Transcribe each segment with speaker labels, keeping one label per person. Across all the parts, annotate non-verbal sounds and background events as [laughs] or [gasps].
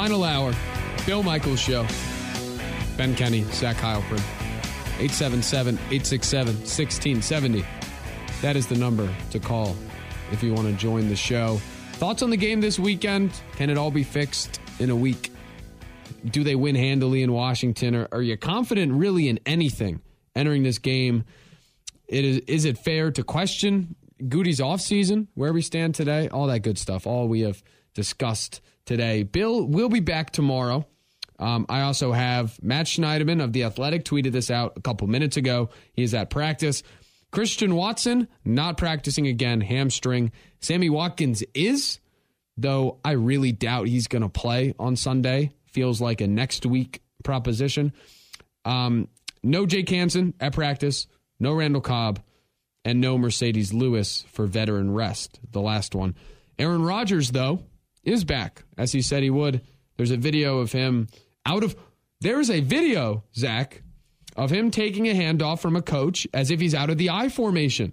Speaker 1: Final hour. Bill Michaels Show. Ben Kenny, Zach Heilprin. 877 867 1670. That is the number to call if you want to join the show. Thoughts on the game this weekend? Can it all be fixed in a week? Do they win handily in Washington? Or are you confident really in anything entering this game? It is, is it fair to question Goody's offseason, where we stand today? All that good stuff. All we have discussed today. Bill will be back tomorrow. Um, I also have Matt Schneidman of The Athletic tweeted this out a couple minutes ago. He is at practice. Christian Watson not practicing again, hamstring. Sammy Watkins is, though I really doubt he's going to play on Sunday. Feels like a next week proposition. Um, no Jake Hansen at practice, no Randall Cobb, and no Marcedes Lewis for veteran rest. The last one. Aaron Rodgers, though, is back, as he said he would. There's a video of him out of. There is a video, Zach, of him taking a handoff from a coach as if he's out of the I formation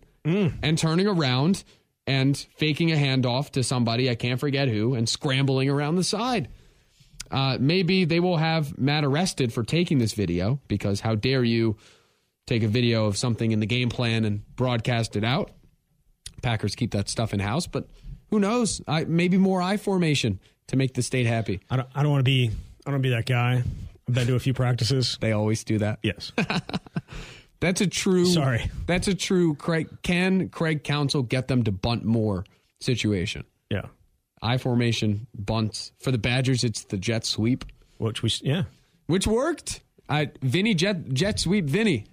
Speaker 1: and turning around and faking a handoff to somebody, I can't forget who, and scrambling around the side. Uh, maybe they will have Matt arrested for taking this video because how dare you take a video of something in the game plan and broadcast it out? Packers keep that stuff in house, but who knows? I, maybe more I formation to make the state happy.
Speaker 2: I don't, I don't want to be I don't want to be that guy. I've been to a few practices.
Speaker 1: They always do that.
Speaker 2: Yes. [laughs]
Speaker 1: That's a true.
Speaker 2: Sorry.
Speaker 1: That's a true. Craig can Craig Counsell get them to bunt more situation.
Speaker 2: yeah.
Speaker 1: I formation bunts for the Badgers. It's the jet sweep,
Speaker 2: Which we yeah.
Speaker 1: which worked. I Vinny jet jet sweep Vinny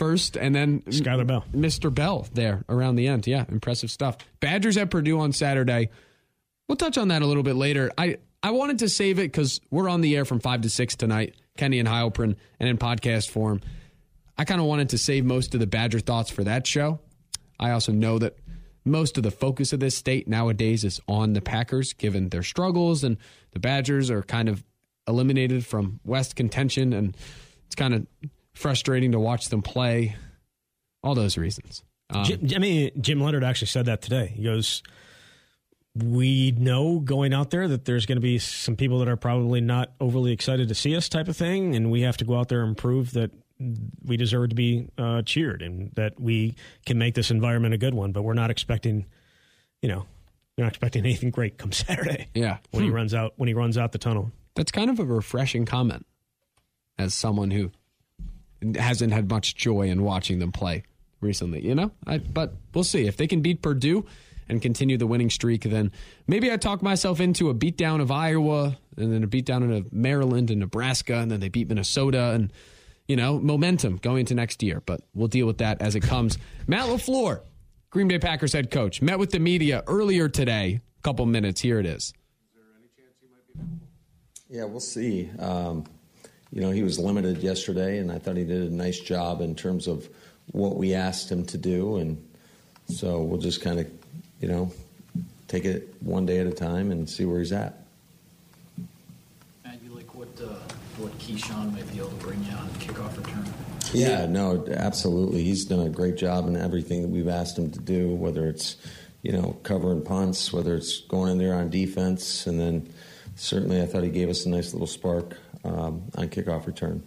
Speaker 1: first, and then
Speaker 2: Skyler Bell.
Speaker 1: Mr. Bell there around the end. Yeah, impressive stuff. Badgers at Purdue on Saturday. We'll touch on that a little bit later. I I wanted to save it because we're on the air from five to six tonight, Kenny and Heilprin, and in podcast form. I kind of wanted to save most of the Badger thoughts for that show. I also know that most of the focus of this state nowadays is on the Packers, given their struggles, and the Badgers are kind of eliminated from West contention, and it's kind of frustrating to watch them play. All those reasons. Um,
Speaker 2: Jim, I mean, Jim Leonhard actually said that today. He goes, "We know going out there that there's going to be some people that are probably not overly excited to see us, type of thing, and we have to go out there and prove that we deserve to be uh, cheered and that we can make this environment a good one. But we're not expecting, you know, we're not expecting anything great come [laughs] Saturday
Speaker 1: yeah.
Speaker 2: when he
Speaker 1: Hmm.
Speaker 2: runs out when he runs out the tunnel."
Speaker 1: That's kind of a refreshing comment as someone who hasn't had much joy in watching them play recently, you know? I, but we'll see. If they can beat Purdue and continue the winning streak, then maybe I talk myself into a beatdown of Iowa and then a beatdown of Maryland and Nebraska, and then they beat Minnesota and, you know, momentum going into next year. But we'll deal with that as it comes. [laughs] Matt LaFleur, Green Bay Packers head coach, met with the media earlier today. A couple minutes. Here it is.
Speaker 3: Yeah, we'll see. Um, you know, he was limited yesterday, and I thought he did a nice job in terms of what we asked him to do. And so we'll just kind of, you know, take it one day at a time and see where he's at.
Speaker 4: Matt, you like what uh, what Keisean might be able to bring you on kickoff return?
Speaker 3: Yeah, no, absolutely. He's done a great job in everything that we've asked him to do, whether it's, you know, covering punts, whether it's going in there on defense, and then certainly I thought he gave us a nice little spark um, on kickoff return.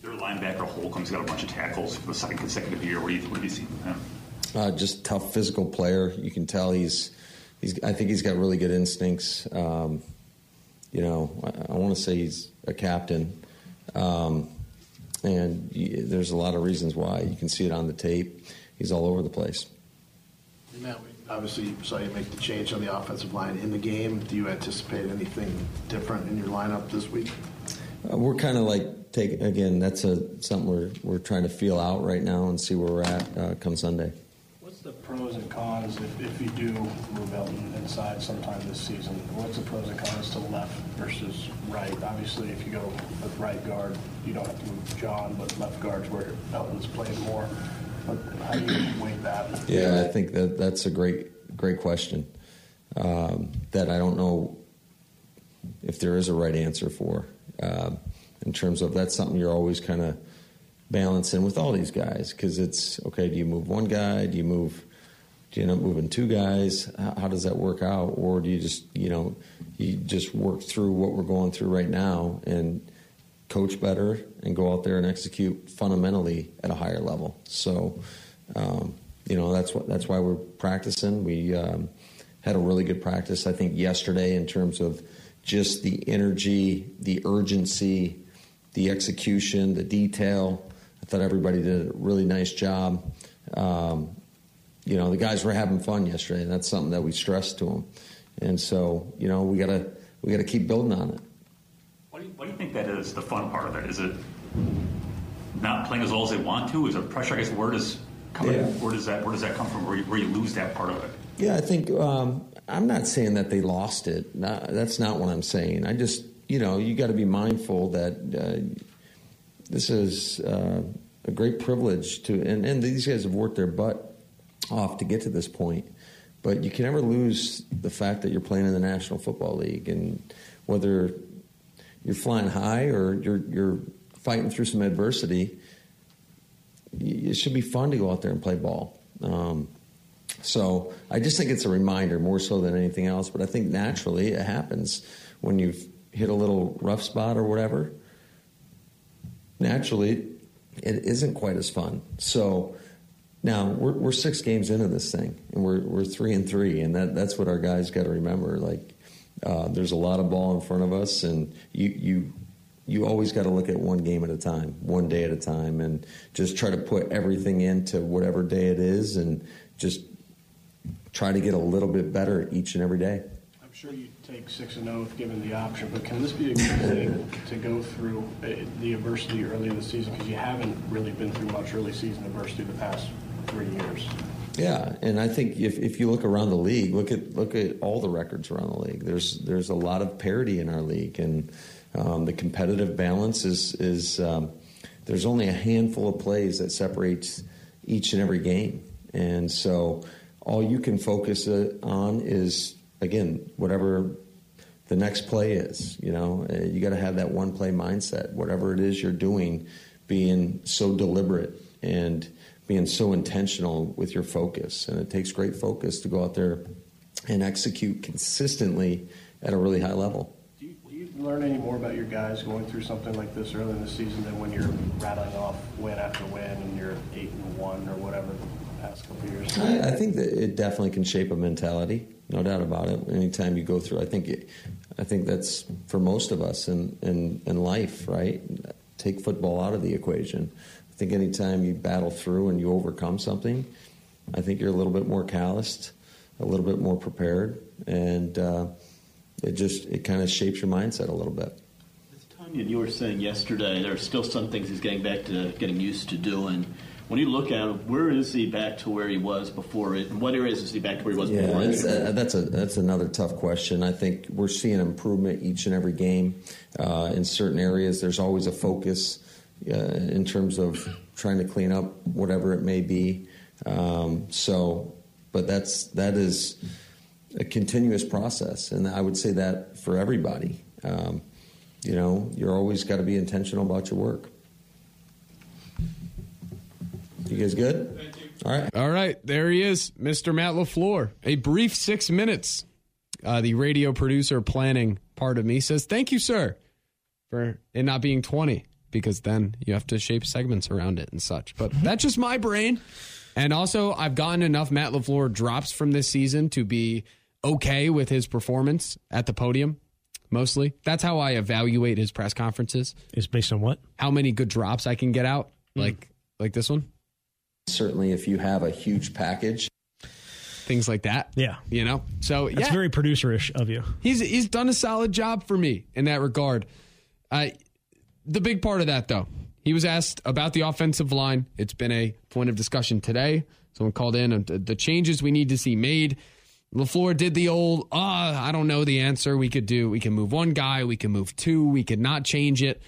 Speaker 5: Their linebacker Holcomb's got a bunch of tackles for the second consecutive year. What do you, what do you see from him?
Speaker 3: Uh, just tough physical player. You can tell he's he's. I think he's got really good instincts. Um, you know, I, I want to say he's a captain, um, and y there's a lot of reasons why. You can see it on the tape. He's all over the place.
Speaker 6: Matt, we obviously you saw you make the change on the offensive line in the game. Do you anticipate anything different in your lineup this week?
Speaker 3: Uh, we're kind of like take again. That's a something we're we're trying to feel out right now and see where we're at uh, come Sunday.
Speaker 7: What's the pros and cons if, if you do move Elgton inside sometime this season? What's the pros and cons to left versus right? Obviously, if you go with right guard, you don't have to move Jon, but left guard's where Elgton's played more. But how do you weigh that?
Speaker 3: Yeah, I think that that's a great great question um, that I don't know if there is a right answer for. Um, in terms of that's something you're always kind of balancing with all these guys because it's okay. Do you move one guy? Do you move Do you end up moving two guys? How, how does that work out? Or do you just, you know, you just work through what we're going through right now and coach better and go out there and execute fundamentally at a higher level? So, um, you know, that's what that's why we're practicing. We um, had a really good practice, I think, yesterday in terms of just the energy, the urgency, the execution, the detail. I thought everybody did a really nice job. Um, you know, the guys were having fun yesterday, and that's something that we stressed to them. And so, you know, we gotta we gotta keep building on it.
Speaker 5: What do you, what do you think that is? The fun part of it is it not playing as well as they want to? Is it pressure? I guess where does come
Speaker 3: Yeah.
Speaker 5: where does that where does that come from? Where you, where you lose that part of it?
Speaker 3: Yeah, I think um, I'm not saying that they lost it. No, that's not what I'm saying. I just, you know, you got to be mindful that uh, this is uh, a great privilege to, and, and these guys have worked their butt off to get to this point. But you can never lose the fact that you're playing in the National Football League, and whether you're flying high or you're you're fighting through some adversity, it should be fun to go out there and play ball. Um, so I just think it's a reminder more so than anything else. But I think naturally it happens when you've hit a little rough spot or whatever. Naturally, it isn't quite as fun. So now we're, we're six games into this thing, and we're we're three and three, and that that's what our guys got to remember. Like uh, there's a lot of ball in front of us, and you you you always got to look at one game at a time, one day at a time, and just try to put everything into whatever day it is, and just try to get a little bit better each and every day.
Speaker 7: I'm sure you take six and zero if given the option, but can this be a good thing to go through uh, the adversity early in the season because you haven't really been through much early season adversity the past three years?
Speaker 3: Yeah, and I think if, if you look around the league, look at look at all the records around the league. There's there's a lot of parity in our league, and um, the competitive balance is is um, there's only a handful of plays that separates each and every game, and so all you can focus uh, on is again whatever the next play is. You know, Uh, you got to have that one play mindset. Whatever it is you're doing, being so deliberate and being so intentional with your focus. And it takes great focus to go out there and execute consistently at a really high level.
Speaker 7: Do you, do you learn any more about your guys going through something like this early in the season than when you're rattling off win after win and you're eight and one or whatever the past couple of years?
Speaker 3: I, I think that it definitely can shape a mentality, no doubt about it. Anytime you go through, I think, it, I think that's for most of us in, in, in life, right? Take football out of the equation. I think anytime you battle through and you overcome something, I think you're a little bit more calloused, a little bit more prepared, and uh, it just it kind of shapes your mindset a little bit.
Speaker 8: Tanya, you were saying yesterday there are still some things he's getting back to getting used to doing. When you look at him, where is he back to where he was before it? In what areas is he back to where he was
Speaker 3: Yeah,
Speaker 8: before
Speaker 3: that's, uh, that's a that's another tough question. I think we're seeing improvement each and every game. Uh, in certain areas, there's always a focus uh, in terms of trying to clean up whatever it may be. Um, so, but that's that is a continuous process, and I would say that for everybody. Um, you know, you're always got to be intentional about your work. You guys good? All right.
Speaker 1: All right, there he is, Mr. Matt LaFleur. A brief six minutes. Uh, the radio producer planning part of me says, Thank you, sir, for it not being 20, because then you have to shape segments around it and such. But that's just my brain. And also, I've gotten enough Matt LaFleur drops from this season to be okay with his performance at the podium, mostly. That's how I evaluate his press conferences,
Speaker 2: Is based on what?
Speaker 1: how many good drops I can get out, like like this one,
Speaker 3: Certainly, if you have a huge package,
Speaker 1: things like that.
Speaker 2: Yeah.
Speaker 1: You know? So,
Speaker 2: That's
Speaker 1: yeah.
Speaker 2: very producerish of you.
Speaker 1: he's he's done a solid job for me in that regard. Uh, the big part of that, though, he was asked about the offensive line. It's been a point of discussion today. Someone called in the changes we need to see made. Lafleur did the old, ah, I don't know the answer. We could do, we can move one guy, we can move two, we could not change it.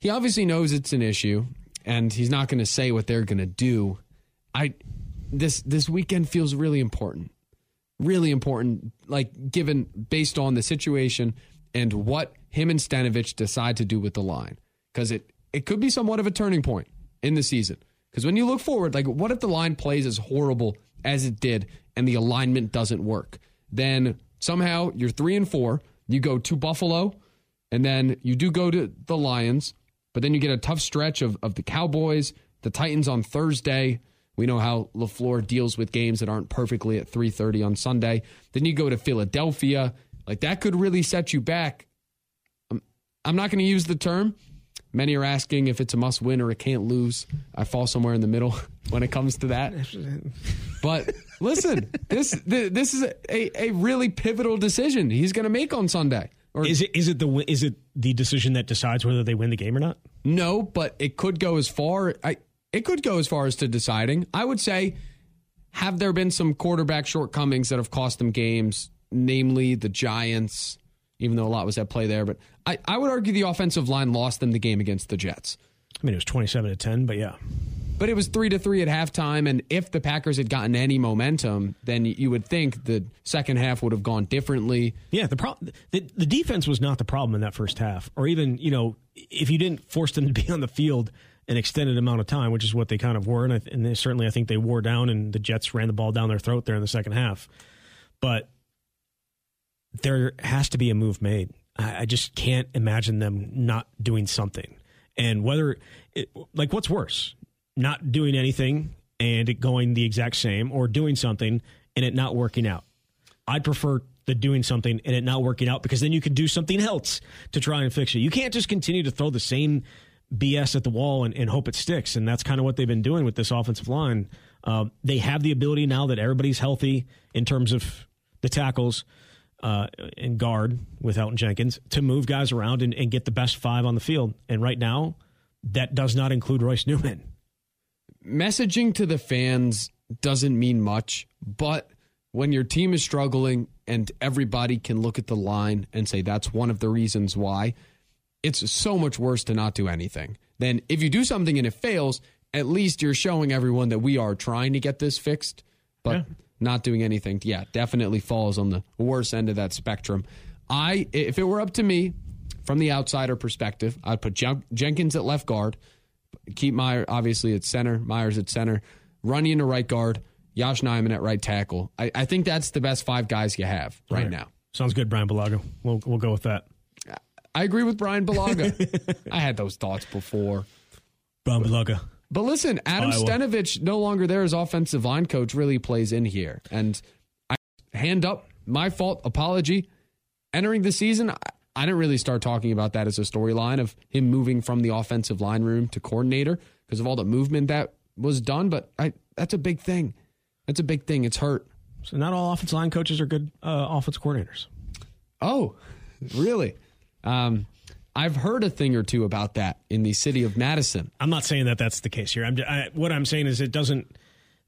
Speaker 1: He obviously knows it's an issue, and he's not going to say what they're going to do. I this this weekend feels really important really important, like given based on the situation and what him and Stenavich decide to do with the line. Because it, it could be somewhat of a turning point in the season. Because when you look forward, like what if the line plays as horrible as it did and the alignment doesn't work, then somehow you're three and four. You go to Buffalo, and then you do go to the Lions, but then you get a tough stretch of, of the Cowboys, the Titans on Thursday. We know how LaFleur deals with games that aren't perfectly at 3:30 on Sunday. Then you go to Philadelphia. Like that could really set you back. I'm, I'm not going to use the term. Many are asking if it's a must win or a can't lose. I fall somewhere in the middle [laughs] when it comes to that. But listen, this this is a, a really pivotal decision he's going to make on Sunday.
Speaker 2: Or is it is it the is it the decision that decides whether they win the game or not?
Speaker 1: No, but it could go as far. I it could go as far as to deciding. I would say, have there been some quarterback shortcomings that have cost them games, namely the Giants, even though a lot was at play there. But I, I would argue the offensive line lost them the game against the Jets.
Speaker 2: I mean, it was twenty-seven to ten, but yeah.
Speaker 1: But it was three to three at halftime, and if the Packers had gotten any momentum, then you would think the second half would have gone differently.
Speaker 2: Yeah, the problem the, the defense was not the problem in that first half, or even you know if you didn't force them to be [laughs] on the field an extended amount of time, which is what they kind of were, and, I, and they, certainly I think they wore down, and the Jets ran the ball down their throat there in the second half. But there has to be a move made. I, I just can't imagine them not doing something. And whether, it, like, what's worse, not doing anything and it going the exact same, or doing something and it not working out? I'd prefer the doing something and it not working out because then you can do something else to try and fix it. You can't just continue to throw the same BS at the wall and, and hope it sticks. And that's kind of what they've been doing with this offensive line. Uh, they have the ability now that everybody's healthy in terms of the tackles uh, and guard with Elgton Jenkins to move guys around and, and get the best five on the field. And right now, that does not include Royce Newman.
Speaker 1: Messaging to the fans doesn't mean much, but when your team is struggling and everybody can look at the line and say that's one of the reasons why, it's so much worse to not do anything. Then if you do something and it fails, at least you're showing everyone that we are trying to get this fixed, but yeah. Not doing anything. Yeah, definitely falls on the worst end of that spectrum. I if it were up to me from the outsider perspective, I'd put Jen- Jenkins at left guard, keep Meyer obviously at center, Myers at center, Runyan to right guard, Josh Nijman at right tackle. I, I, think that's the best five guys you have right, right. now.
Speaker 2: Sounds good, Brian Bulaga. We'll we'll go with that.
Speaker 1: I agree with Brian Bulaga. [laughs] I had those thoughts before.
Speaker 2: Brian Bulaga.
Speaker 1: But listen, Adam Iowa. Stenavich, no longer there as offensive line coach, really plays in here. And I hand up, my fault, apology. Entering the season, I, I didn't really start talking about that as a storyline of him moving from the offensive line room to coordinator because of all the movement that was done. But I, that's a big thing. That's a big thing. It's hurt.
Speaker 2: So not all offensive line coaches are good uh, offensive coordinators.
Speaker 1: Oh, really? Um, I've heard a thing or two about that in the city of Madison.
Speaker 2: I'm not saying that that's the case here. I'm, I, what I'm saying is it doesn't.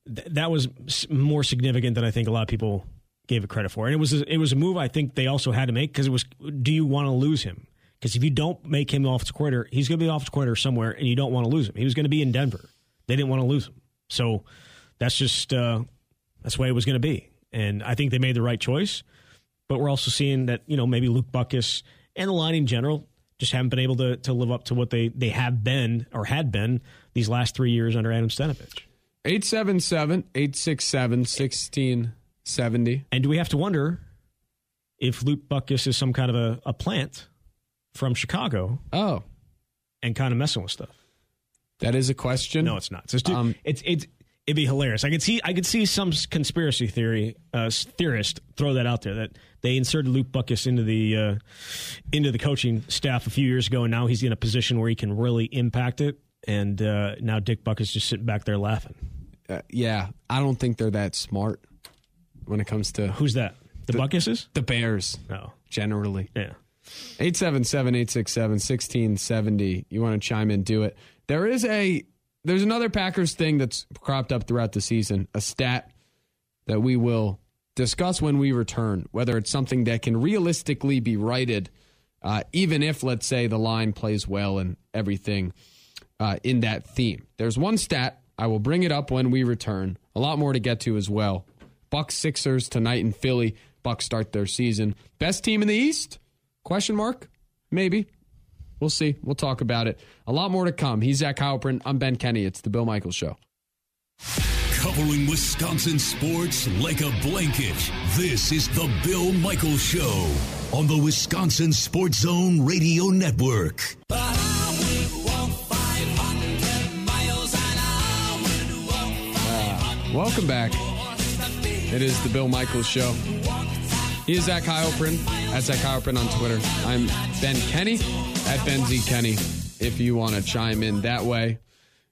Speaker 2: Th- that was more significant than I think a lot of people gave it credit for, and it was a, it was a move I think they also had to make because it was. Do you want to lose him? Because if you don't make him the coordinator, he's going to be the coordinator somewhere, and you don't want to lose him. He was going to be in Denver. They didn't want to lose him, so that's just uh, that's the way it was going to be. And I think they made the right choice. But we're also seeing that you know maybe Luke Butkus and the line in general just haven't been able to, to live up to what they, they have been or had been these last three years under Adam Stenavich.
Speaker 1: 877 867 1670.
Speaker 2: And do we have to wonder if Luke Butkus is some kind of a, a plant from Chicago?
Speaker 1: Oh.
Speaker 2: And kind of messing with stuff?
Speaker 1: That is a question.
Speaker 2: No, it's not. It's, um, it's, it's, it'd be hilarious. I could see I could see some conspiracy theory uh, theorist throw that out there that they inserted Luke Butkus into the uh, into the coaching staff a few years ago, and now he's in a position where he can really impact it. And uh, now Dick Butkus just sitting back there laughing.
Speaker 1: Uh, yeah, I don't think they're that smart when it comes to
Speaker 2: who's that. The, the Butkuses?
Speaker 1: The Bears.
Speaker 2: No.
Speaker 1: Generally.
Speaker 2: Yeah.
Speaker 1: 877 867 1670. You want to chime in, do it. There is a there's another Packers thing that's cropped up throughout the season, a stat that we will discuss when we return, whether it's something that can realistically be righted, uh, even if, let's say, the line plays well and everything uh, in that theme. There's one stat. I will bring it up when we return. A lot more to get to as well. Bucks Sixers tonight in Philly. Bucks start their season. Best team in the East? Question mark? Maybe. We'll see. We'll talk about it. A lot more to come. He's Zach Heilprin. I'm Ben Kenny. It's the Bill Michaels Show.
Speaker 9: Covering Wisconsin sports like a blanket. This is the Bill Michaels Show on the Wisconsin Sports Zone Radio Network.
Speaker 1: Uh, welcome back. It is the Bill Michaels Show. He is Zach Heilprin at Zach Heilprin on Twitter. I'm Ben Kenny at Ben Z Kenny. If you want to chime in that way,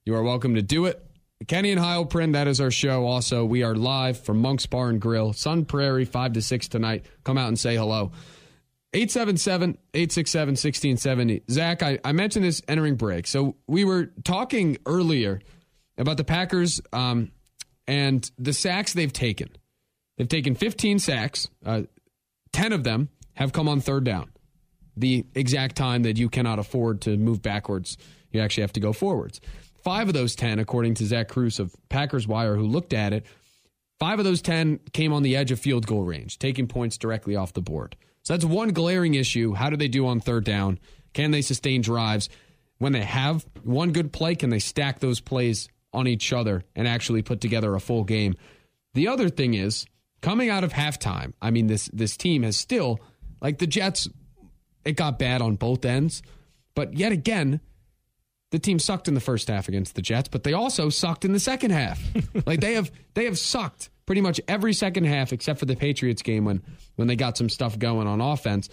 Speaker 1: you are welcome to do it. Kenny and Heilprin, that is our show. Also, we are live from Monk's Bar and Grill, Sun Prairie, 5 to 6 tonight. Come out and say hello. 877 867 1670. Zach, I, I mentioned this entering break. So we were talking earlier about the Packers um, and the sacks they've taken. They've taken 15 sacks. Uh, 10 of them have come on third down, the exact time that you cannot afford to move backwards. You actually have to go forwards. Five of those 10, according to Zach Kruse of Packers Wire, who looked at it, five of those 10 came on the edge of field goal range, taking points directly off the board. So that's one glaring issue. How do they do on third down? Can they sustain drives? When they have one good play, can they stack those plays on each other and actually put together a full game? The other thing is, coming out of halftime, I mean, this this team has still like the Jets. It got bad on both ends, but yet again, the team sucked in the first half against the Jets, but they also sucked in the second half. [laughs] like they have they have sucked pretty much every second half except for the Patriots game when when they got some stuff going on offense.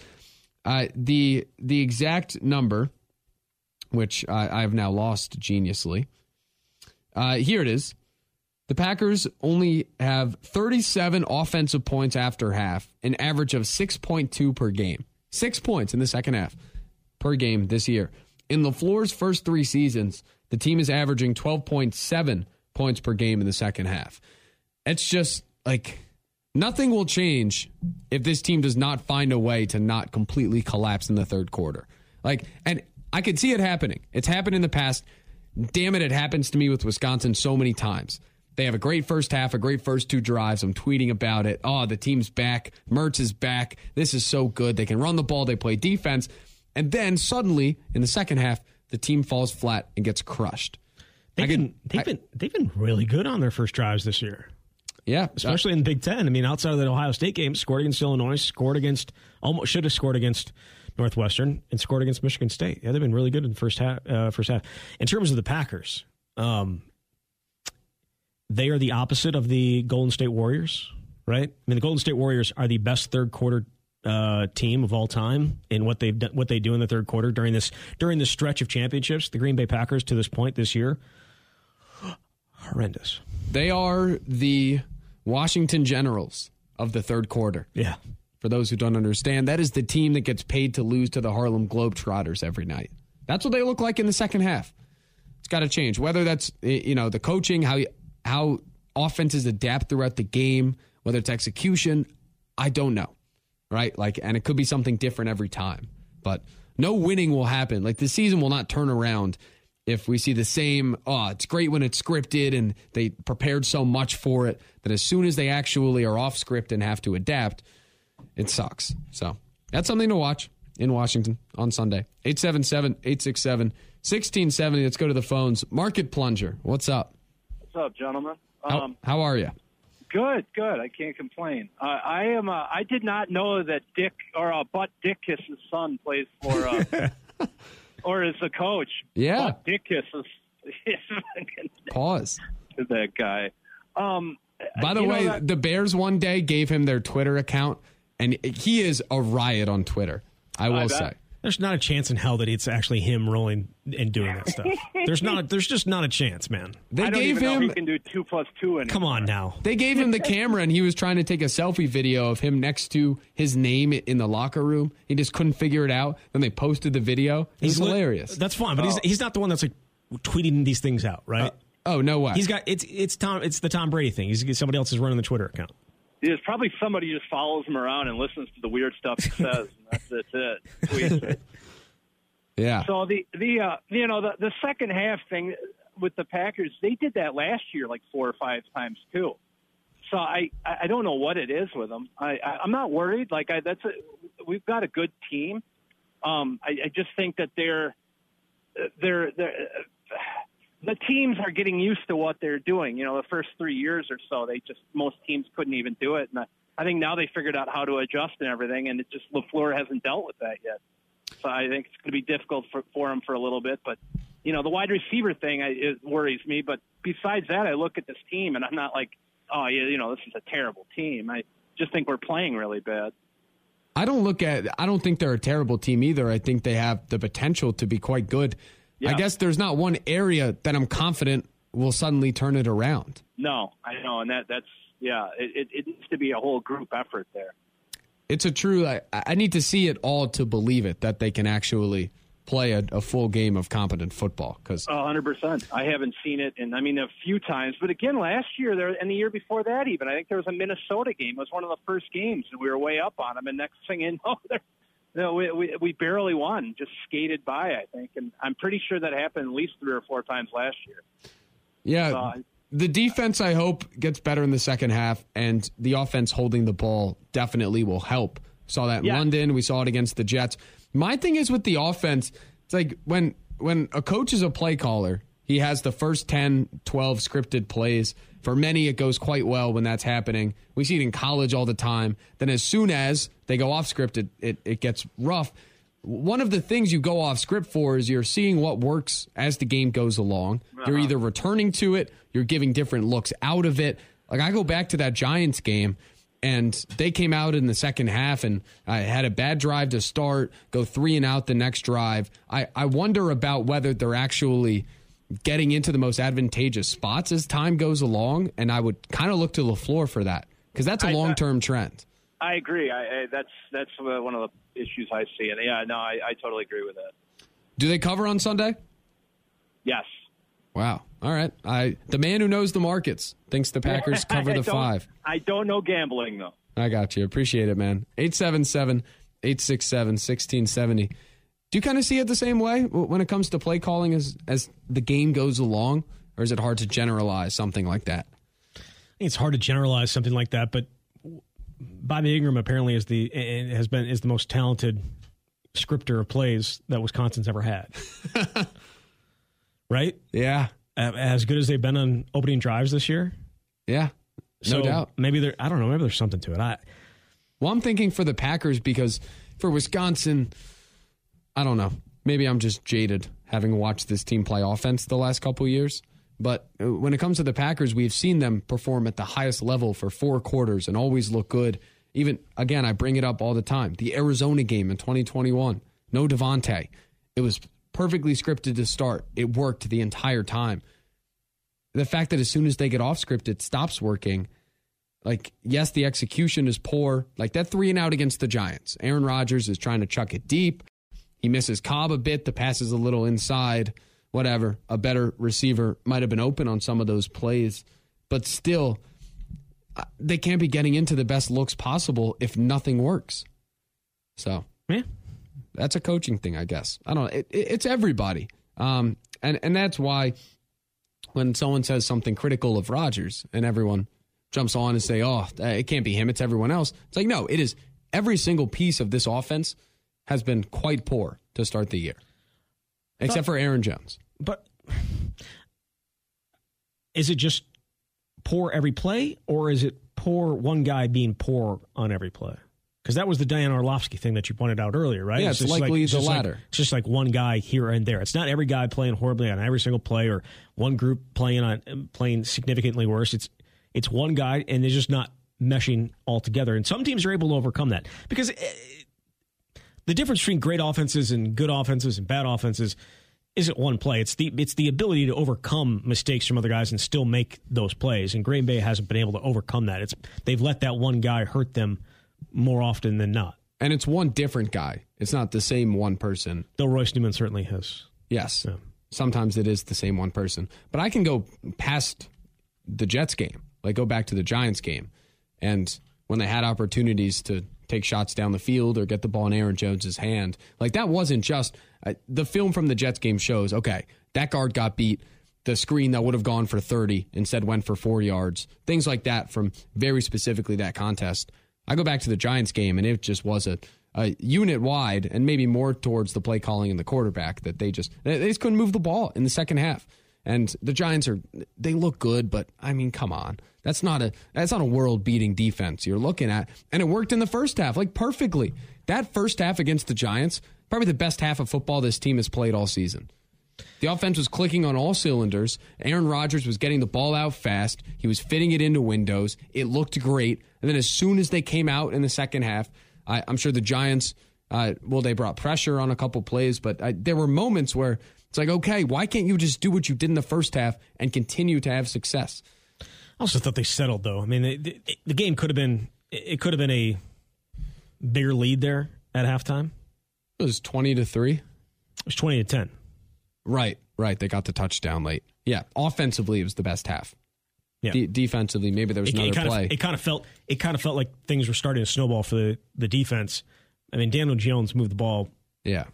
Speaker 1: Uh, the the exact number, which I, I have now lost geniusly. Uh, here it is. The Packers only have 37 offensive points after half, an average of 6.2 per game. Six points in the second half per game this year. In LaFleur's first three seasons, the team is averaging 12.7 points per game in the second half. It's just like nothing will change if this team does not find a way to not completely collapse in the third quarter. Like, and I could see it happening. It's happened in the past. Damn it, it happens to me with Wisconsin so many times. They have a great first half, a great first two drives. I'm tweeting about it. Oh, the team's back. Mertz is back. This is so good. They can run the ball, they play defense. And then suddenly, in the second half, the team falls flat and gets crushed.
Speaker 2: They've
Speaker 1: can-
Speaker 2: been they've
Speaker 1: I-
Speaker 2: been they've been really good on their first drives this year,
Speaker 1: Yeah,
Speaker 2: especially in the Big Ten. I mean, outside of the Ohio State game, scored against Illinois, scored against almost should have scored against Northwestern, and scored against Michigan State. Yeah, they've been really good in the first half. Uh, first half. In terms of the Packers, um, they are the opposite of the Golden State Warriors, right? I mean, the Golden State Warriors are the best third quarter uh, team of all time in what they've done, what they do in the third quarter during this during this stretch of championships. The Green Bay Packers to this point this year, [gasps] horrendous.
Speaker 1: They are the Washington Generals of the third quarter.
Speaker 2: Yeah,
Speaker 1: For those who don't understand, that is the team that gets paid to lose to the Harlem Globetrotters every night. That's what they look like in the second half. It's got to change. Whether that's you know the coaching, how how offenses adapt throughout the game, whether it's execution, I don't know. Right? Like, and it could be something different every time. But no winning will happen. Like the season will not turn around if we see the same. Oh, it's great when it's scripted and they prepared so much for it that as soon as they actually are off script and have to adapt, it sucks. So that's something to watch in Washington on Sunday. 877 867 1670. Let's go to the phones. Market Plunger, what's up?
Speaker 10: What's up, gentlemen?
Speaker 1: How,
Speaker 10: Um,
Speaker 1: how are you?
Speaker 10: good, good. I can't complain. Uh, I am. Uh, I did not know that Dick or uh, Butt Dickus' son plays for, uh, [laughs] or is the coach.
Speaker 1: Yeah.
Speaker 10: Butt Dickus is, is [laughs]
Speaker 1: Pause.
Speaker 10: that guy. Um,
Speaker 1: By the way,
Speaker 10: that-
Speaker 1: the Bears one day gave him their Twitter account, and he is a riot on Twitter. I will
Speaker 10: bet.
Speaker 1: say.
Speaker 2: There's not a chance in hell that it's actually him rolling and doing that stuff. There's not. There's just not a chance, man.
Speaker 1: They
Speaker 10: I don't
Speaker 1: gave
Speaker 10: even know
Speaker 1: him
Speaker 10: he can do two plus two. And
Speaker 2: Come on now.
Speaker 1: They gave him the camera and he was trying to take a selfie video of him next to his name in the locker room. He just couldn't figure it out. Then they posted the video. It was
Speaker 2: li-
Speaker 1: hilarious.
Speaker 2: That's fine, but he's oh. he's not the one that's like tweeting these things out, right?
Speaker 1: Uh, oh, no way.
Speaker 2: he's got it's it's Tom it's the Tom Brady thing. He's somebody else is running the Twitter account.
Speaker 10: There's probably somebody who just follows him around and listens to the weird stuff he says. and that's, that's it. [laughs] It.
Speaker 1: yeah.
Speaker 10: So the the uh, you know the the second half thing with the Packers, they did that last year like four or five times too. So I I don't know what it is with them. I, I I'm not worried. Like I that's a, we've got a good team. Um, I, I just think that they're they're they're the teams are getting used to what they're doing. You know, the first three years or so, they just most teams couldn't even do it, and I, think now they figured out how to adjust and everything, and it just Lafleur hasn't dealt with that yet. So I think it's going to be difficult for for him for a little bit, but you know, the wide receiver thing I, it worries me. But besides that, I look at this team and I'm not like, oh, yeah, you know, this is a terrible team. I just think we're playing really bad.
Speaker 1: I don't look at. I don't think they're a terrible team either. I think they have the potential to be quite good.
Speaker 10: Yeah.
Speaker 1: I guess there's not one area that I'm confident will suddenly turn it around.
Speaker 10: No, I know, and that that's yeah. It, it, it needs to be a whole group effort there.
Speaker 1: It's a true. I, I need to see it all to believe it that they can actually play a, a full game of competent football. Because
Speaker 10: A hundred percent. I haven't seen it, and I mean a few times. But again, last year there and the year before that, even I think there was a Minnesota game. It was one of the first games, and we were way up on them. And next thing you know, [laughs] they're no, we, we we barely won, just skated by. I think, and I'm pretty sure that happened at least three or four times last year.
Speaker 1: yeah, the defense I hope gets better in the second half, and the offense holding the ball definitely will help. Saw that in
Speaker 10: Yeah.
Speaker 1: London. We saw it against the Jets. My thing is with the offense, it's like when when a coach is a play caller, he has the first 10, 12 scripted plays. For many, it goes quite well when that's happening. We see it in college all the time. Then as soon as they go off script, it, it, it gets rough. One of the things you go off script for is you're seeing what works as the game goes along. You're uh-huh. either returning to it, you're giving different looks out of it. Like I go back to that Giants game and they came out in the second half and I had a bad drive to start, go three and out the next drive. I, I wonder about whether they're actually getting into the most advantageous spots as time goes along. And I would kind of look to LaFleur for that because that's a long term trend.
Speaker 10: I agree. I, I that's that's uh, one of the issues I see, and yeah, no, I, I totally agree with that.
Speaker 1: Do they cover on Sunday?
Speaker 10: Yes.
Speaker 1: Wow. All right. I the man who knows the markets thinks the Packers [laughs] cover the
Speaker 10: don't-
Speaker 1: five.
Speaker 10: I don't know gambling though.
Speaker 1: I got you. Appreciate it, man. 877 867 1670. Do you kind of see it the same way when it comes to play calling as, as the game goes along? Or is it hard to generalize something like that?
Speaker 2: I think it's hard to generalize something like that, but Bobby Engram apparently is the has been is the most talented scripter of plays that Wisconsin's ever had. [laughs] right?
Speaker 1: Yeah.
Speaker 2: As good as they've been on opening drives this year.
Speaker 1: Yeah. No
Speaker 2: So
Speaker 1: doubt.
Speaker 2: Maybe there. I don't know. Maybe there's something to it. I
Speaker 1: Well, I'm thinking for the Packers because for Wisconsin, I don't know. Maybe I'm just jaded having watched this team play offense the last couple of years. But when it comes to the Packers, we've seen them perform at the highest level for four quarters and always look good. Even, again, I bring it up all the time. The Arizona game in 2021, no Davante. It was perfectly scripted to start, it worked the entire time. The fact that as soon as they get off script, it stops working like yes the execution is poor like that three and out against the giants aaron rodgers is trying to chuck it deep he misses cobb a bit the pass is a little inside whatever a better receiver might have been open on some of those plays but still uh, they can't be getting into the best looks possible if nothing works so
Speaker 2: yeah
Speaker 1: that's a coaching thing i guess i don't know it, it, it's everybody um and and that's why when someone says something critical of Rodgers and everyone jumps on and say, "Oh, it can't be him; it's everyone else." It's like, no, it is. Every single piece of this offense has been quite poor to start the year, except for Aaron Jones.
Speaker 2: But is it just poor every play, or is it poor one guy being poor on every play? Because that was the Dan Orlovsky thing that you pointed out earlier, right?
Speaker 1: Yeah, it's
Speaker 2: just
Speaker 1: likely
Speaker 2: it's
Speaker 1: the
Speaker 2: just like-
Speaker 1: latter.
Speaker 2: it's just like one guy here and there. It's not every guy playing horribly on every single play, or one group playing on playing significantly worse. It's it's one guy, and they're just not meshing all together. And some teams are able to overcome that because eh, the difference between great offenses and good offenses and bad offenses isn't one play. It's the it's the ability to overcome mistakes from other guys and still make those plays. And Green Bay hasn't been able to overcome that. It's they've let that one guy hurt them more often than not.
Speaker 1: And it's one different guy. It's not the same one person.
Speaker 2: Though Royce Newman certainly has.
Speaker 1: Yes. Sometimes it is the same one person. But I can go past the Jets game, like go back to the Giants game. And when they had opportunities to take shots down the field or get the ball in Aaron Jones's hand, like that wasn't just uh, the film from the Jets game shows, okay, that guard got beat. The screen that would have gone for 30 instead went for four yards. Things like that from very specifically that contest. I go back to the Giants game and it just was a, a unit wide and maybe more towards the play calling and the quarterback that they just they they just couldn't move the ball in the second half. And the Giants are they look good, but I mean, come on. That's not a that's not a world beating defense you're looking at. And it worked in the first half, like perfectly. That first half against the Giants, probably the best half of football this team has played all season. The offense was clicking on all cylinders. Aaron Rodgers was getting the ball out fast. He was fitting it into windows. It looked great. And then as soon as they came out in the second half, I, am sure the Giants, uh, well, they brought pressure on a couple plays, but I, there were moments where it's like, okay, why can't you just do what you did in the first half and continue to have success?
Speaker 2: I also thought they settled though. I mean, the, the game could have been it could have been a bigger lead there at halftime.
Speaker 1: It was twenty to three. It
Speaker 2: was twenty to ten.
Speaker 1: Right, right. They got the touchdown late. Yeah, offensively, it was the best half. Yeah. De- defensively, maybe there was it, another
Speaker 2: it kind
Speaker 1: play.
Speaker 2: Of, it kind of felt it kind of felt like things were starting to snowball for the, the defense. I mean, Daniel Jones moved the ball.
Speaker 1: Yeah,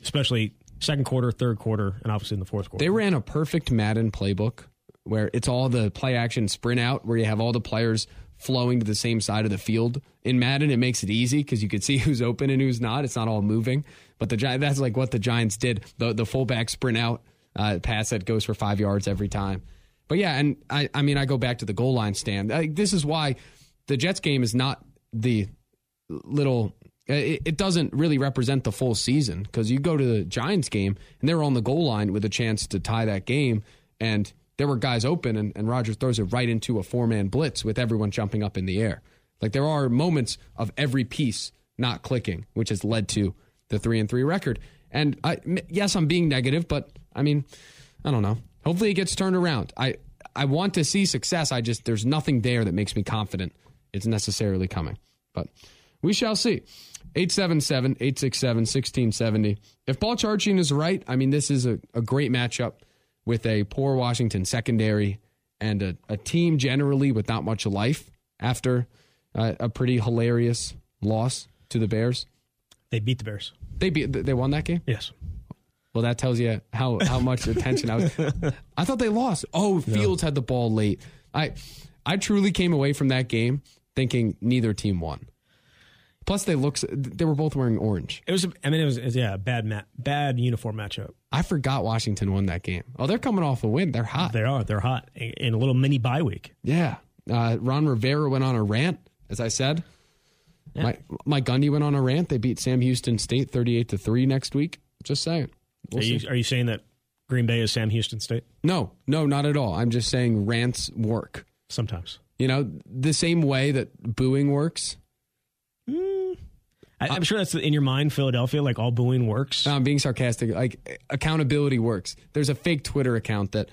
Speaker 2: especially second quarter, third quarter, and obviously in the fourth quarter.
Speaker 1: They ran a perfect Madden playbook where it's all the play action sprint out, where you have all the players flowing to the same side of the field. In Madden, it makes it easy because you can see [laughs] who's open and who's not. It's not all moving. But the that's like what the Giants did. The the fullback sprint out uh, pass that goes for five yards every time. But yeah, and I I mean I go back to the goal line stand. This is why the Jets game is not the little. It, it doesn't really represent the full season because you go to the Giants game and they're on the goal line with a chance to tie that game and there were guys open and, and Rodgers throws it right into a four man blitz with everyone jumping up in the air. Like there are moments of every piece not clicking, which has led to the three and three record. And I, yes, I'm being negative, but I mean, I don't know. Hopefully, it gets turned around. I I want to see success. I just there's nothing there that makes me confident it's necessarily coming. But we shall see. 877 867 1670. If Paul Charchian is right, I mean, this is a, a great matchup with a poor Washington secondary and a, a team generally with not much life after uh, a pretty hilarious loss to the Bears.
Speaker 2: They beat the Bears.
Speaker 1: They beat. They won that game.
Speaker 2: Yes.
Speaker 1: Well, that tells you how how much attention I was. [laughs] I thought they lost. Oh, Fields no. had the ball late. I I truly came away from that game thinking neither team won. Plus, they looked. They were both wearing orange.
Speaker 2: It was. I mean, it was. It was yeah, bad mat, bad uniform matchup.
Speaker 1: I forgot Washington won that game. Oh, they're coming off a win. They're hot.
Speaker 2: They are. They're hot in a little mini bye week.
Speaker 1: Yeah. Uh, Ron Rivera went on a rant, as I said. Yeah. Mike, Mike Gundy went on a rant. They beat Sam Houston State thirty-eight to three next week. Just saying.
Speaker 2: We'll are, you, are you saying that Green Bay is Sam Houston State?
Speaker 1: No, no, not at all. I'm just saying rants work
Speaker 2: sometimes.
Speaker 1: You know, the same way that booing works.
Speaker 2: I, am sure that's in your mind, Philadelphia. Like all booing works.
Speaker 1: No, I'm being sarcastic. Like accountability works. There's a fake Twitter account that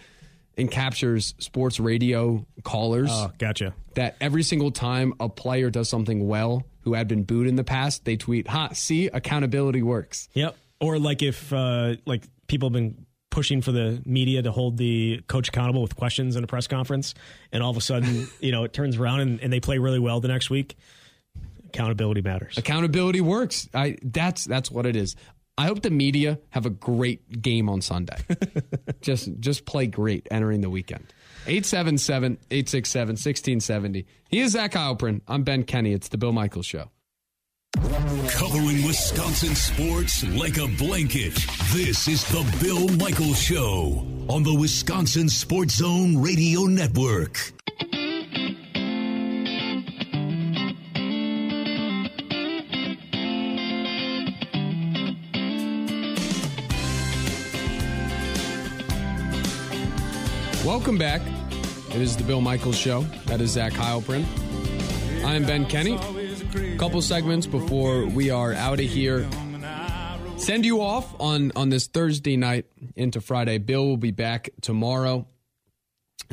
Speaker 1: encaptures sports radio callers.
Speaker 2: Oh, gotcha.
Speaker 1: That every single time a player does something well who had been booed in the past, they tweet, "Ha, see, accountability works."
Speaker 2: Yep. Or like if uh, like people have been pushing for the media to hold the coach accountable with questions in a press conference, and all of a sudden, [laughs] you know, it turns around and, and they play really well the next week. Accountability matters.
Speaker 1: Accountability works. I that's that's what it is. I hope the media have a great game on Sunday. [laughs] just just play great entering the weekend. 877-867-1670. He is Zach Heilprin. I'm Ben Kenny. It's the Bill Michaels Show.
Speaker 9: Covering Wisconsin sports like a blanket. This is the Bill Michaels Show on the Wisconsin Sports Zone Radio Network.
Speaker 1: Welcome back. It is the Bill Michaels Show. That is Zach Heilprin. I'm Ben Kenny. A couple segments before we are out of here. Send you off on on this Thursday night into Friday. Bill will be back tomorrow.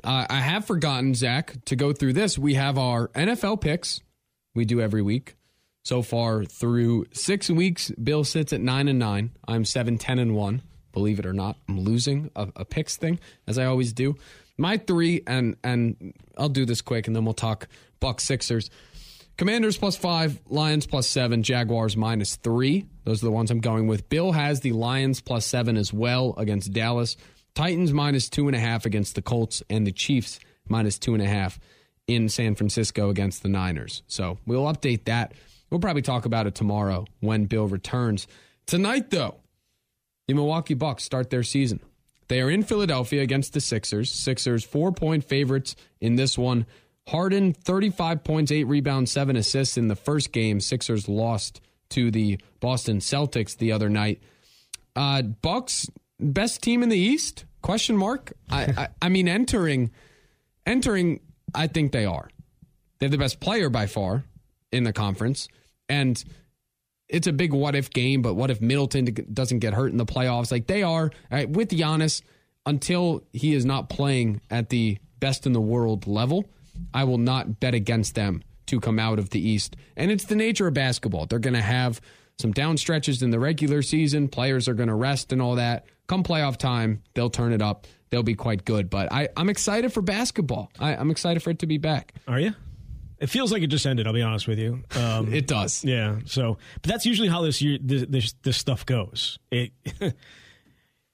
Speaker 1: Uh, I have forgotten Zach to go through this. We have our NFL picks. We do every week. So far through six weeks, Bill sits at nine and nine. I'm seven, ten and one. Believe it or not, I'm losing a, a picks thing as I always do. My three, and and I'll do this quick, and then we'll talk Buck Sixers. Commanders plus five, Lions plus seven, Jaguars minus three. Those are the ones I'm going with. Bill has the Lions plus seven as well against Dallas. Titans minus two and a half against the Colts, and the Chiefs minus two and a half in San Francisco against the Niners. So we'll update that. We'll probably talk about it tomorrow when Bill returns. Tonight, though, the Milwaukee Bucks start their season. They are in Philadelphia against the Sixers. Sixers four point favorites in this one. Harden, 35 points, 8 rebounds, 7 assists in the first game. Sixers lost to the Boston Celtics the other night. Uh, Bucks, best team in the East? Question mark. I, I, I mean, entering, entering, I think they are. They have the best player by far in the conference, and it's a big what if game. But what if Middleton doesn't get hurt in the playoffs? Like they are right, with Giannis until he is not playing at the best in the world level. I will not bet against them to come out of the East. And it's the nature of basketball. They're going to have some down stretches in the regular season. Players are going to rest and all that. Come playoff time, they'll turn it up. They'll be quite good. But I, I'm excited for basketball. I, I'm excited for it to be back.
Speaker 2: Are you? It feels like it just ended. I'll be honest with you. Um, [laughs]
Speaker 1: it does.
Speaker 2: Yeah. So, but that's usually how this year this this, this stuff goes. It [laughs]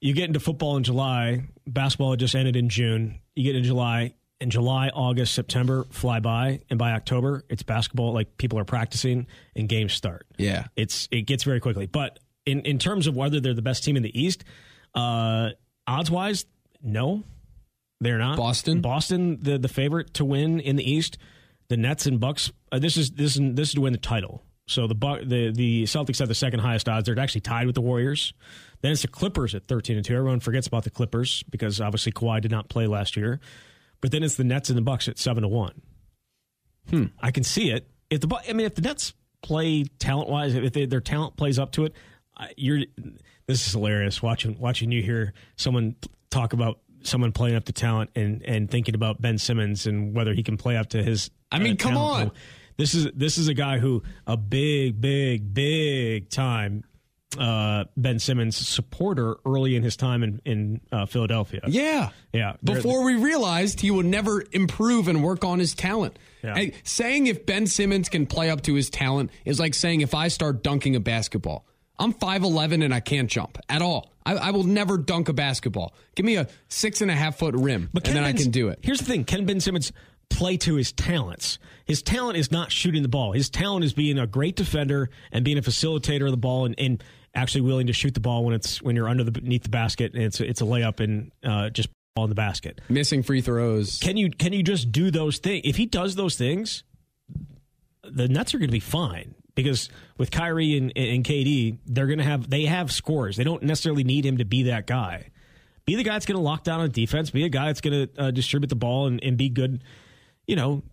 Speaker 2: you get into football in July. Basketball just ended in June. You get into July. In July, August, September fly by, and by October, it's basketball. Like people are practicing and games start.
Speaker 1: Yeah,
Speaker 2: it's it gets very quickly. But in in terms of whether they're the best team in the East, uh, odds wise, no, they're not.
Speaker 1: Boston,
Speaker 2: Boston, the the favorite to win in the East. The Nets and Bucks. Uh, this is this is this is to win the title. So the the the Celtics have the second highest odds. They're actually tied with the Warriors. Then it's the Clippers at thirteen and two. Everyone forgets about the Clippers because obviously Kawhi did not play last year. But then it's the Nets and the Bucks at seven to one.
Speaker 1: Hmm.
Speaker 2: I can see it. If the I mean, if the Nets play talent wise, if they, their talent plays up to it, you're. This is hilarious watching watching you hear someone talk about someone playing up to talent and and thinking about Ben Simmons and whether he can play up to his.
Speaker 1: I mean, uh, come on.
Speaker 2: This is this is a guy who a big, big, big time uh, Ben Simmons supporter early in his time in, in uh, Philadelphia.
Speaker 1: Yeah.
Speaker 2: Yeah.
Speaker 1: Before we realized he would never improve and work on his talent.
Speaker 2: Yeah.
Speaker 1: Saying if Ben Simmons can play up to his talent is like saying if I start dunking a basketball. I'm 5'11 and I can't jump at all. I, I, will never dunk a basketball. Give me a six and a half foot rim, but and then Ben's, I can do it.
Speaker 2: Here's the thing Ken Ben Simmons play to his talents. His talent is not shooting the ball. His talent is being a great defender and being a facilitator of the ball and, and actually willing to shoot the ball when it's when you're underneath the basket and it's it's a layup and uh, just ball in the basket.
Speaker 1: Missing free throws.
Speaker 2: Can you can you just do those things? If he does those things, the Nets are going to be fine because with Kyrie and, and KD, they're going to have they have scores. They don't necessarily need him to be that guy. Be the guy that's going to lock down on defense. Be a guy that's going to uh, distribute the ball and, and be good. You know,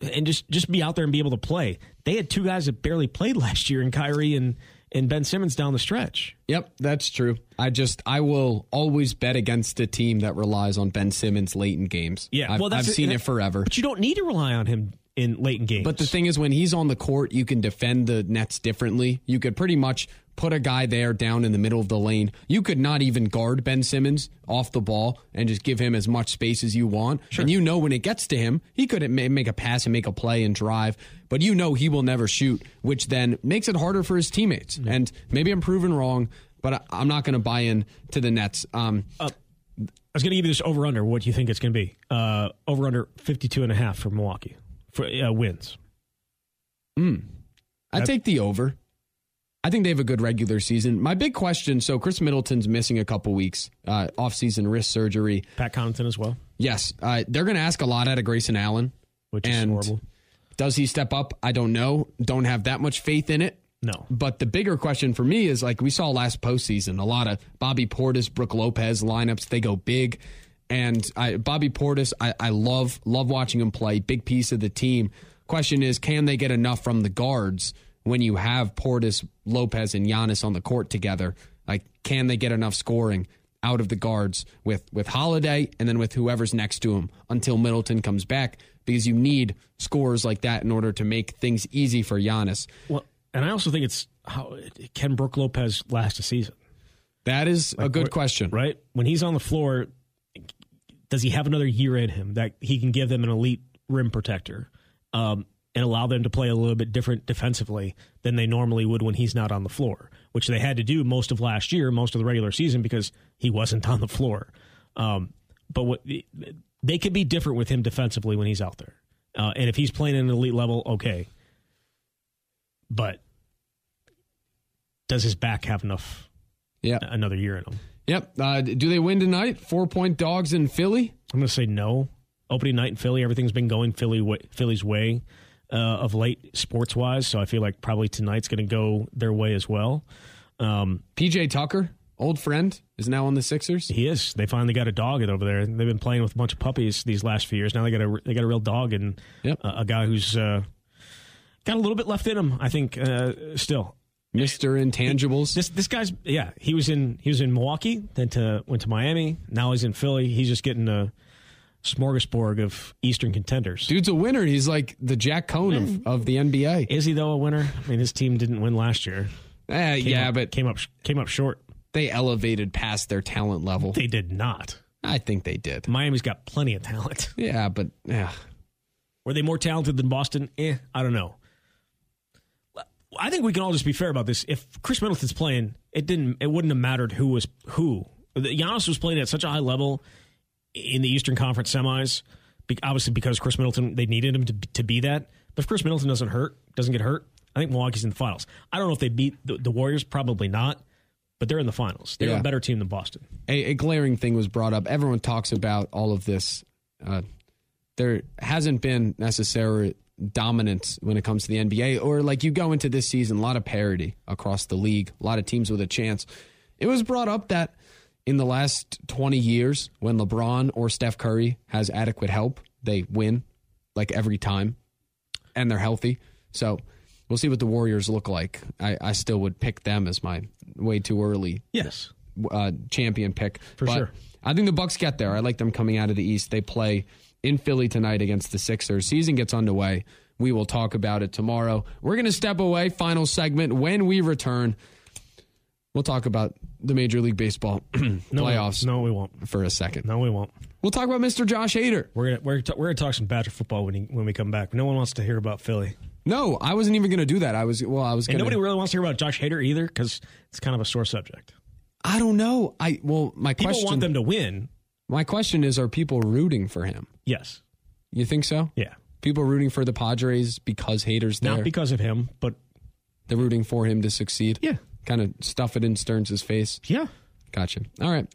Speaker 2: and just just be out there and be able to play. They had two guys that barely played [laughs] last year in Kyrie and and Ben Simmons down the stretch.
Speaker 1: Yep, that's true. I just I will always bet against a team that relies on Ben Simmons late in games.
Speaker 2: Yeah,
Speaker 1: I've,
Speaker 2: well,
Speaker 1: I've seen it forever.
Speaker 2: But you don't need to rely on him in late in games.
Speaker 1: But the thing is, when he's on the court, you can defend the Nets differently. You could pretty much put a guy there down in the middle of the lane. You could not even guard Ben Simmons off the ball and just give him as much space as you want.
Speaker 2: Sure.
Speaker 1: And you know when it gets to him, he could make a pass and make a play and drive, but you know he will never shoot, which then makes it harder for his teammates. Mm-hmm. And maybe I'm proven wrong, but I'm not going to buy in to the Nets. Um,
Speaker 2: uh, I was going to give you this over under. What do you think it's going to be? Uh, over under 52 and a half for Milwaukee for uh, wins.
Speaker 1: Hmm. I take the over. I think they have a good regular season. My big question so, Khris Middleton's missing a couple weeks, uh, offseason wrist surgery.
Speaker 2: Pat Connaughton as well.
Speaker 1: Yes. Uh, they're going to ask a lot out of Grayson Allen.
Speaker 2: Which is horrible.
Speaker 1: Does he step up? I don't know. Don't have that much faith in it.
Speaker 2: No.
Speaker 1: But the bigger question for me is like we saw last postseason, a lot of Bobby Portis, Brook Lopez lineups, they go big. And I, Bobby Portis, I, I love love watching him play. Big piece of the team. Question is, can they get enough from the guards when you have Portis, Lopez, and Giannis on the court together? Like, can they get enough scoring out of the guards with with Holiday and then with whoever's next to him until Middleton comes back? Because you need scores like that in order to make things easy for Giannis.
Speaker 2: Well, and I also think it's how can Brook Lopez last a season?
Speaker 1: That is like, a good question,
Speaker 2: right? When he's on the floor, does he have another year in him that he can give them an elite rim protector? Um, and allow them to play a little bit different defensively than they normally would when he's not on the floor, which they had to do most of last year, most of the regular season, because he wasn't [laughs] on the floor. Um, but what they could be different with him defensively when he's out there, uh, and if he's playing at an elite level, okay. But does his back have enough?
Speaker 1: Yeah,
Speaker 2: another year in him.
Speaker 1: Yep. Uh, do they win tonight? Four point dogs in Philly.
Speaker 2: I'm going to say no. Opening night in Philly, everything's been going Philly way, Philly's way uh, of late sports wise. So I feel like probably tonight's going to go their way as well. Um,
Speaker 1: PJ Tucker, old friend, is now on the Sixers.
Speaker 2: He is. They finally got a dog over there. They've been playing with a bunch of puppies these last few years. Now they got a they got a real dog and
Speaker 1: Yep.
Speaker 2: a, a guy who's uh, got a little bit left in him. I think uh, still.
Speaker 1: Mister Intangibles.
Speaker 2: This this guy's yeah. He was in he was in Milwaukee, then to went to Miami. Now he's in Philly. He's just getting a smorgasbord of Eastern contenders.
Speaker 1: Dude's a winner. He's like the Jack Cohn of, of the NBA.
Speaker 2: Is he though a winner? I mean, his team didn't win last year. Came
Speaker 1: yeah,
Speaker 2: up-
Speaker 1: but
Speaker 2: came up came up short.
Speaker 1: they elevated past their talent level.
Speaker 2: They did not.
Speaker 1: I think they did.
Speaker 2: Miami's got plenty of talent.
Speaker 1: Yeah, but yeah.
Speaker 2: Were they more talented than Boston? Eh, I don't know. I think we can all just be fair about this. If Khris Middleton's playing, it didn't. It wouldn't have mattered who was who. Giannis was playing at such a high level in the Eastern Conference semis. Obviously, because Khris Middleton, they needed him to to be that. But if Chris Middleton doesn't hurt, doesn't get hurt, I think Milwaukee's in the finals. I don't know if they beat the, the Warriors. Probably not. But they're in the finals. They're
Speaker 1: Yeah.
Speaker 2: a better team than Boston.
Speaker 1: a, a glaring thing was brought up. Everyone talks about all of this. Uh, there hasn't been necessary dominance when it comes to the NBA, or like you go into this season, a lot of parity across the league, a lot of teams with a chance. It was brought up that in the last 20 years, when LeBron or Steph Curry has adequate help, they win like every time and they're healthy. So we'll see what the Warriors look like. I, I still would pick them as my way too early
Speaker 2: Yes.
Speaker 1: uh, champion pick.
Speaker 2: For
Speaker 1: But
Speaker 2: sure.
Speaker 1: I think the Bucks get there. I like them coming out of the East. They play in Philly tonight against the Sixers. Season gets underway. We will talk about it tomorrow. We're going to step away. Final segment. When we return, we'll talk about the Major League Baseball [clears throat]
Speaker 2: No,
Speaker 1: playoffs
Speaker 2: No, we won't.
Speaker 1: for a second.
Speaker 2: No, we won't.
Speaker 1: We'll talk about Mr. Josh Hader.
Speaker 2: We're gonna we're, gonna- we're gonna talk some Badger football when he, when we come back. No one wants to hear about Philly.
Speaker 1: No, I wasn't even going to do that. I was well. I was
Speaker 2: And
Speaker 1: going
Speaker 2: nobody really wants to hear about Josh Hader either because it's kind of a sore subject.
Speaker 1: I don't know. I well, my
Speaker 2: People
Speaker 1: question.
Speaker 2: want them to win.
Speaker 1: My question is: Are people rooting for him?
Speaker 2: Yes.
Speaker 1: You think so?
Speaker 2: Yeah.
Speaker 1: People rooting for the Padres because Hader's there.
Speaker 2: Not because of him, but
Speaker 1: They're rooting for him to succeed.
Speaker 2: Yeah.
Speaker 1: Kind of stuff it in Stearns' face.
Speaker 2: yeah.
Speaker 1: Gotcha. All right.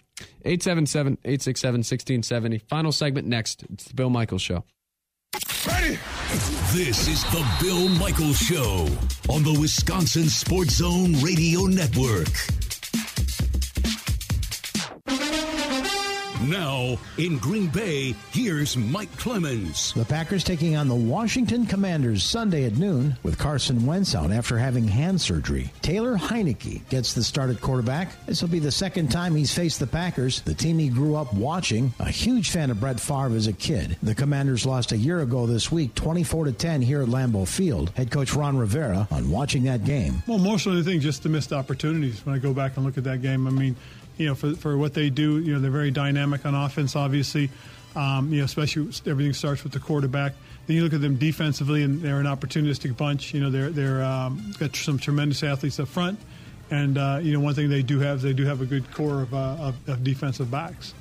Speaker 1: 877 867 1670. Final segment next. It's the Bill Michaels Show. Ready?
Speaker 9: This is the Bill Michaels Show on the Wisconsin Sports Zone Radio Network. Now, in Green Bay, here's Mike Clemens.
Speaker 11: The Packers taking on the Washington Commanders Sunday at noon with Carson Wentz out after having hand surgery. Taylor Heinicke gets the start at quarterback. This will be the second time he's faced the Packers, the team he grew up watching. A huge fan of Brett Favre as a kid. The Commanders lost a year ago this week, 24 to 10 here at Lambeau Field. Head coach Ron Rivera on watching that game.
Speaker 12: Well, most of the thing, just the missed opportunities. When I go back and look at that game, I mean, you know, for, for what they do, you know, they're very dynamic on offense, obviously. Um, you know, especially everything starts with the quarterback. Then you look at them defensively, and they're an opportunistic bunch. You know, they're they're um, got some tremendous athletes up front, and uh, you know, one thing they do have is they do have a good core of, uh, of, of defensive backs.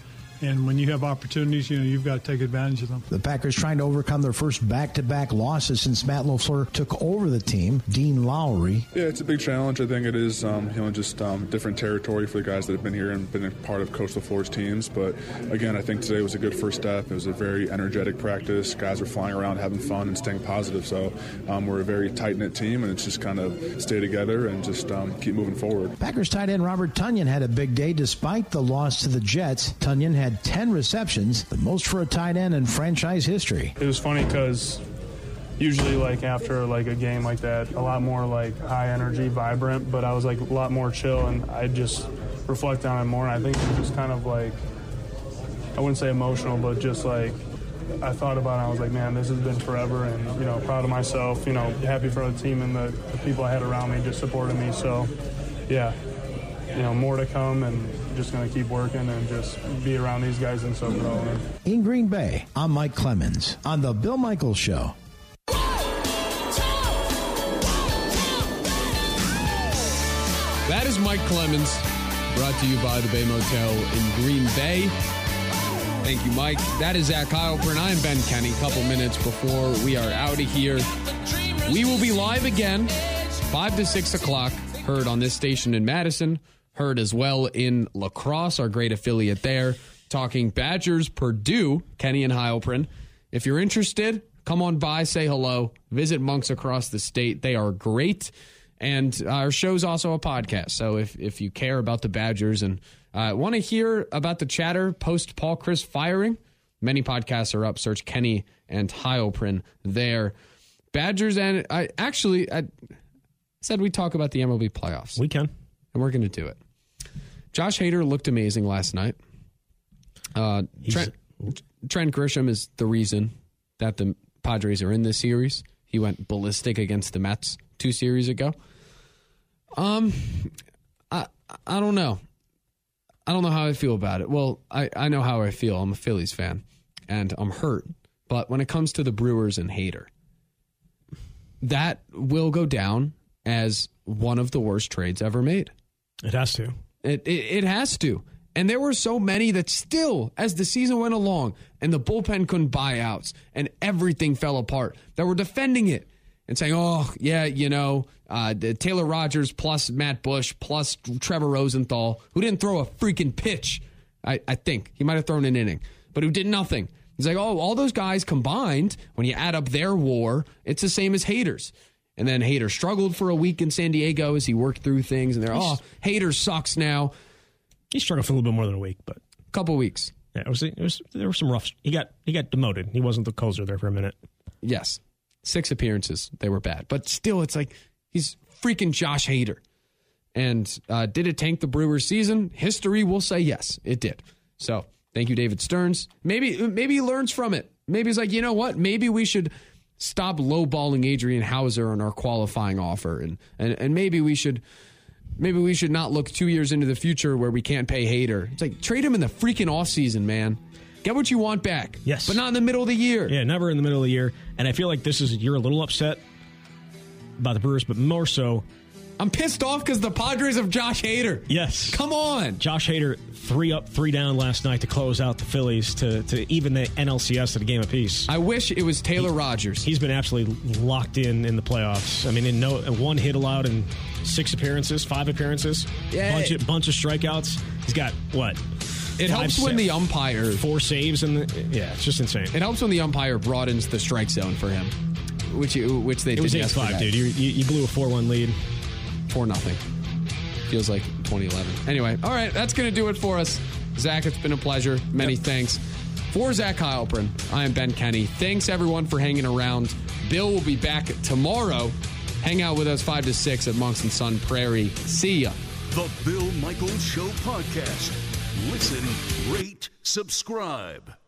Speaker 12: And when you have opportunities, you know, you've got to take advantage of them.
Speaker 11: The Packers trying to overcome their first back-to-back losses since Matt LaFleur took over the team. Dean Lowry
Speaker 13: Yeah, it's a big challenge. I think it is, um, you know, just um, different territory for the guys that have been here and been a part of Coach LaFleur's teams. But again, I think today was a good first step. It was a very energetic practice. Guys were flying around, having fun, and staying positive. So um, we're a very tight knit team, and it's just kind of stay together and just um, keep moving forward.
Speaker 11: Packers tight end Robert Tonyan had a big day despite the loss to the Jets. Tonyan had 10 receptions, the most for a tight end in franchise history.
Speaker 14: It was funny because usually like after like a game like that, a lot more like high energy, vibrant, but I was like a lot more chill and I just reflect on it more and I think it was just kind of like I wouldn't say emotional, but just like I thought about it. I was like, man, this has been forever, and you know, proud of myself. You know, happy for the team and the, the people I had around me just supporting me. So, yeah, you know, more to come, and just gonna keep working and just be around these guys in SoCo. And, so forth
Speaker 11: In Green Bay, I'm Mike Clemens on The Bill Michaels Show.
Speaker 1: That is Mike Clemens, brought to you by the Bay Motel in Green Bay. Thank you, Mike. That is Zach Heilprin. I'm Ben Kenny. A couple minutes before we are out of here. We will be live again, 5 to 6 o'clock, heard on this station in Madison, heard as well in La Crosse, our great affiliate there, talking Badgers, Purdue, Kenny and Heilprin. If you're interested, come on by, say hello, visit monks across the state. They are great. And our show's also a podcast. So if, if you care about the Badgers and uh, want to hear about the chatter post Paul Chryst firing, many podcasts are up. Search Kenny and Heilprin there. Badgers and I actually I said we talk about the MLB playoffs.
Speaker 2: We can,
Speaker 1: and we're going to do it. Josh Hader looked amazing last night. Uh, Trent, Trent Grisham is the reason that the Padres are in this series. He went ballistic against the Mets two series ago. Um, I I don't know. I don't know how I feel about it. Well, I, I know how I feel. I'm a Phillies fan, and I'm hurt. But when it comes to the Brewers and Hader, that will go down as one of the worst trades ever made.
Speaker 2: It has to.
Speaker 1: It, it, it has to. And there were so many that still, as the season went along and the bullpen couldn't buy outs and everything fell apart, that were defending it and saying, oh, yeah, you know, uh, Taylor Rogers plus Matt Bush plus Trevor Rosenthal, who didn't throw a freaking pitch, I, I think. He might have thrown an inning, but who did nothing. He's like, oh, all those guys combined, when you add up their war, it's the same as Hader's. And then Hader struggled for a week in San Diego as he worked through things. And they're, oh, Hader sucks now.
Speaker 2: He struggled for a little bit more than a week, but
Speaker 1: a couple weeks.
Speaker 2: Yeah, it was, it was there were some rough. He got he got demoted. He wasn't the closer there for a minute.
Speaker 1: Yes, six appearances. They were bad, but still, it's like he's freaking Josh Hader. And uh, did it tank the Brewers' season? History will say yes, it did. So thank you, David Stearns. Maybe maybe he learns from it. Maybe he's like, you know what? Maybe we should stop lowballing Adrian Houser on our qualifying offer, and and and maybe we should maybe we should not look two years into the future where we can't pay Hader. It's like trade him in the freaking offseason, man. Get what you want back.
Speaker 2: Yes.
Speaker 1: But not in the middle of the year.
Speaker 2: Yeah, never in the middle of the year. And I feel like this is you're a little upset about the Brewers, but more so
Speaker 1: I'm pissed off because the Padres have Josh Hader.
Speaker 2: Yes.
Speaker 1: Come on.
Speaker 2: Josh Hader, three up, three down last night to close out the Phillies to, to even the NLCS at a game apiece.
Speaker 1: I wish it was Taylor
Speaker 2: he,
Speaker 1: Rogers.
Speaker 2: He's been absolutely locked in in the playoffs. I mean, in no one hit allowed in six appearances, five appearances,
Speaker 1: yeah,
Speaker 2: bunch of, bunch of strikeouts. He's got what?
Speaker 1: It helps Five, when the umpire
Speaker 2: four saves and yeah, it's just insane.
Speaker 1: It helps when the umpire broadens the strike zone for him, which you, which they
Speaker 2: it
Speaker 1: did
Speaker 2: was eight five, dude. You, you blew a four one lead,
Speaker 1: four nothing. Feels like 2011. Anyway, all right, that's gonna do it for us. Zach, it's been a pleasure. Many yep. thanks. For Zach Heilprin, I am Ben Kenny. Thanks everyone for hanging around. Bill will be back tomorrow. Hang out with us five to six at Monks and Sun Prairie. See ya.
Speaker 9: The Bill Michaels Show podcast. Listen, rate, subscribe.